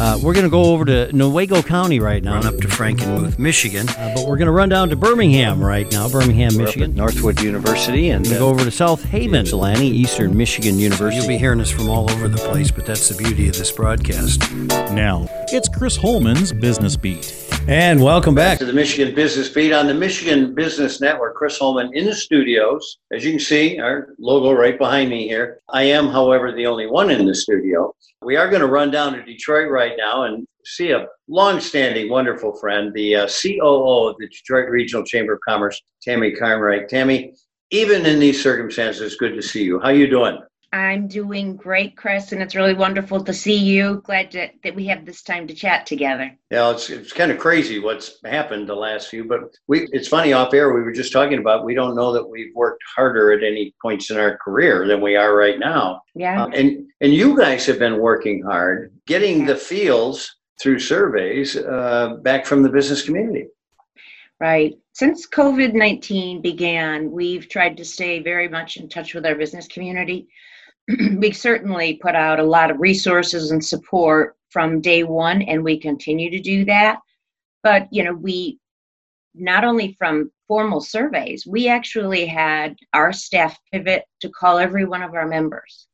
Uh, we're going to go over to Newaygo County right now, and up to Frankenmuth, Michigan. Uh, but we're going to run down to Birmingham right now, Birmingham, We're up Michigan. at Northwood University and We uh, go over to South Haven, Ypsilanti, Eastern Michigan University. You'll be hearing us from all over the place, but that's the beauty of this broadcast. Now, it's Chris Holman's Business Beat. And welcome back. to the Michigan Business Beat on the Michigan Business Network. Chris Holman in the studios. As you can see, our logo right behind me here. I am, however, the only one in the studio. We are going to run down to Detroit right now and see a long-standing, wonderful friend, the uh, COO of the Detroit Regional Chamber of Commerce, Tammy Carnrike. Tammy, even in these circumstances, good to see you. How you doing? I'm doing great, Chris, and it's really wonderful to see you. Glad to, that we have this time to chat together. Yeah, it's it's kind of crazy what's happened the last few, but we it's funny off air we were just talking about we don't know that we've worked harder at any points in our career than we are right now. Yeah. Um, and and you guys have been working hard getting the feels through surveys uh, back from the business community. Right. Since COVID 19 began, we've tried to stay very much in touch with our business community. we certainly put out a lot of resources and support from day one, and we continue to do that. But, you know, we not only from formal surveys, we actually had our staff pivot to call every one of our members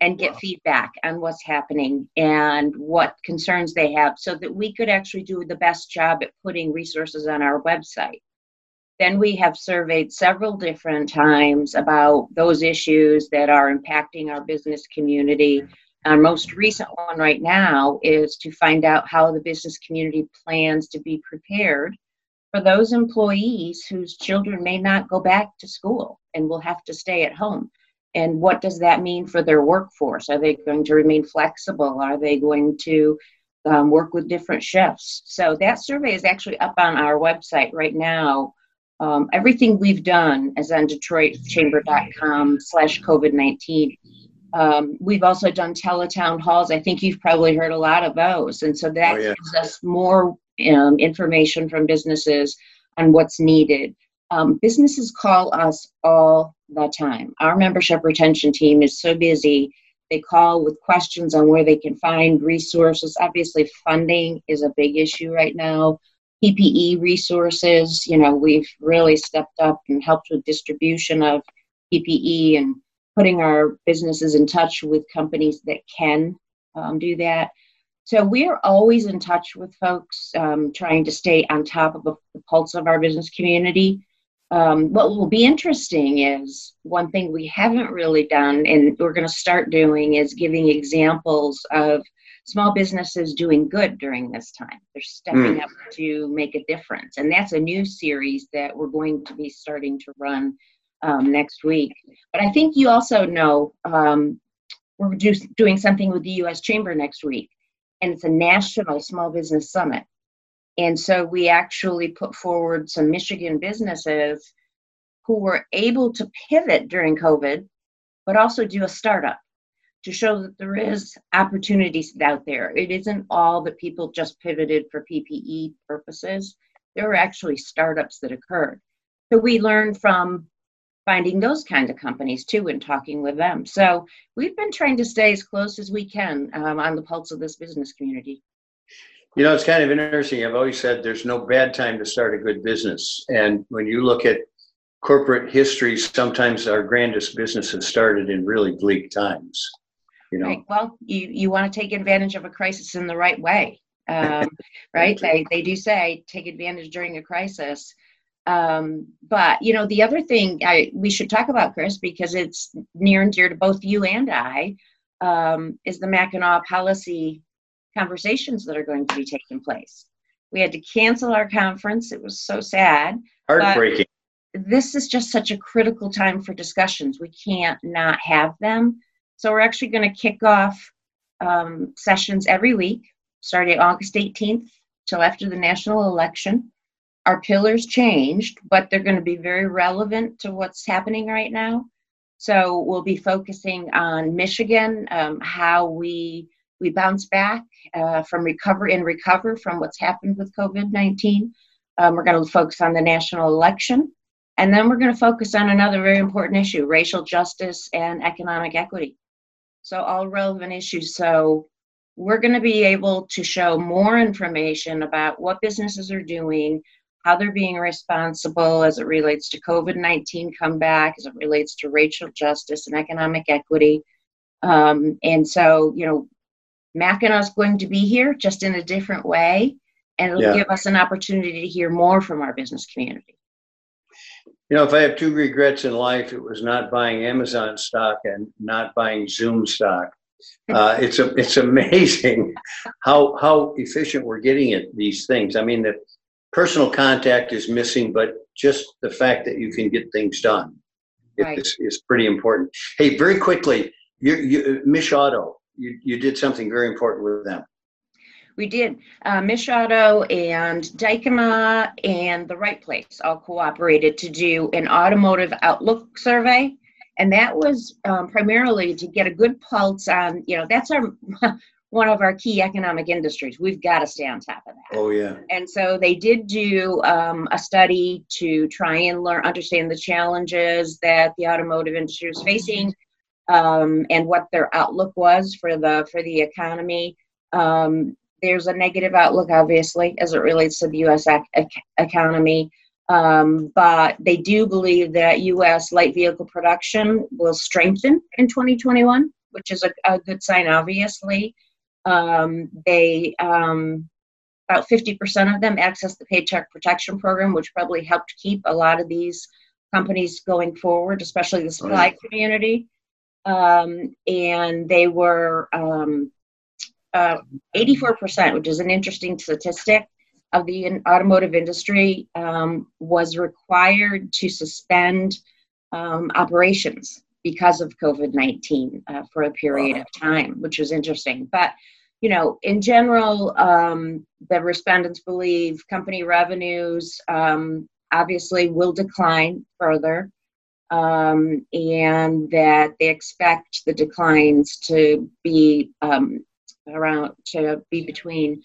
and get Wow. feedback on what's happening and what concerns they have so that we could actually do the best job at putting resources on our website. Then we have surveyed several different times about those issues that are impacting our business community. Our most recent one right now is to find out how the business community plans to be prepared for those employees whose children may not go back to school and will have to stay at home. And what does that mean for their workforce? Are they going to remain flexible? Are they going to um, work with different shifts? So that survey is actually up on our website right now. Um, everything we've done is on detroitchamber.com slash COVID-19. Um, we've also done teletown halls. I think you've probably heard a lot of those. And so that Oh, yeah. gives us more um, information from businesses on what's needed. Um, businesses call us all the time. Our membership retention team is so busy. They call with questions on where they can find resources. Obviously, funding is a big issue right now. PPE resources, you know, we've really stepped up and helped with distribution of PPE and putting our businesses in touch with companies that can um, do that. So we're always in touch with folks, um, trying to stay on top of the pulse of our business community. Um, what will be interesting is one thing we haven't really done, and we're going to start doing, is giving examples of small businesses doing good during this time. They're stepping up to make a difference. And that's a new series that we're going to be starting to run um, next week. But I think you also know um, we're do, doing something with the US Chamber next week, and it's a national small business summit. And so we actually put forward some Michigan businesses who were able to pivot during COVID, but also do a startup to show that there is opportunities out there. It isn't all that people just pivoted for PPE purposes. There were actually startups that occurred. So we learned from finding those kind of companies too and talking with them. So we've been trying to stay as close as we can um, on the pulse of this business community. You know, it's kind of interesting. I've always said there's no bad time to start a good business. And when you look at corporate history, sometimes our grandest businesses started in really bleak times. You know, Right. Well, you, you want to take advantage of a crisis in the right way. Um, right. They, they do say take advantage during a crisis. Um, but, you know, the other thing I, we should talk about, Chris, because it's near and dear to both you and I, um, is the Mackinac policy conversations that are going to be taking place. We had to cancel our conference. It was so sad. heartbreaking. This is just such a critical time for discussions. We can't not have them. So we're actually going to kick off um, sessions every week, starting August 18th till after the national election. Our pillars changed, but they're going to be very relevant to what's happening right now. So we'll be focusing on Michigan, um, how we we bounce back uh, from recover and recover from what's happened with COVID-19. Um, we're going to focus on the national election, and then we're going to focus on another very important issue: racial justice and economic equity. So all relevant issues. So we're going to be able to show more information about what businesses are doing, how they're being responsible as it relates to COVID 19 comeback, as it relates to racial justice and economic equity. Um, and so, you know, Mackinac is going to be here just in a different way, and it'll yeah. give us an opportunity to hear more from our business community. You know, if I have two regrets in life, it was not buying Amazon stock and not buying Zoom stock. Uh, it's a, it's amazing how how efficient we're getting at these things. I mean, the personal contact is missing, but just the fact that you can get things done right. is, is pretty important. Hey, very quickly, you, you, MichAuto, you, you did something very important with them. We did. Uh, MichAuto and Dykema and The Right Place all cooperated to do an automotive outlook survey. And that was um, primarily to get a good pulse on you know that's our one of our key economic industries. We've got to stay on top of that. Oh yeah. And so they did do um, a study to try and learn understand the challenges that the automotive industry was facing um, and what their outlook was for the for the economy. Um, there's a negative outlook obviously as it relates to the us ec- economy um, but they do believe that U.S. light vehicle production will strengthen in 2021, which is a, a good sign, obviously. Um, they um, about 50% of them access the Paycheck Protection Program, which probably helped keep a lot of these companies going forward, especially the supply right. community. Um, and they were um, uh, 84%, which is an interesting statistic of the automotive industry um, was required to suspend um, operations because of COVID 19 uh, for a period of time, which was interesting. But, you know, in general, um, the respondents believe company revenues um, obviously will decline further. Um, and that they expect the declines to be um, around to be between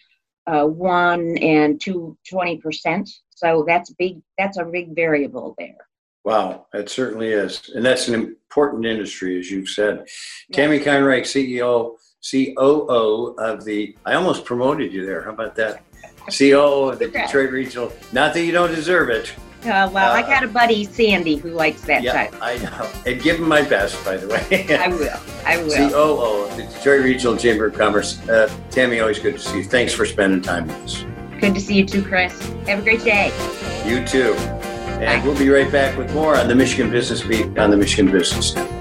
uh, one and two, 20%. So that's big. That's a big variable there. Wow, that certainly is. And that's an important industry, as you've said. Yeah. Tammy Carnrike, CEO, COO of the, I almost promoted you there. How about that? COO of the Detroit Regional. Not that you don't deserve it. Uh, well, uh, I got a buddy, Sandy, who likes that yeah, type. I know. And give him my best, by the way. I will. I will. COO of the Detroit Regional Chamber of Commerce. Uh, Tammy, always good to see you. Thanks for spending time with us. Good to see you too, Chris. Have a great day. You too. And Bye. we'll be right back with more on the Michigan Business Beat on the Michigan Business Network.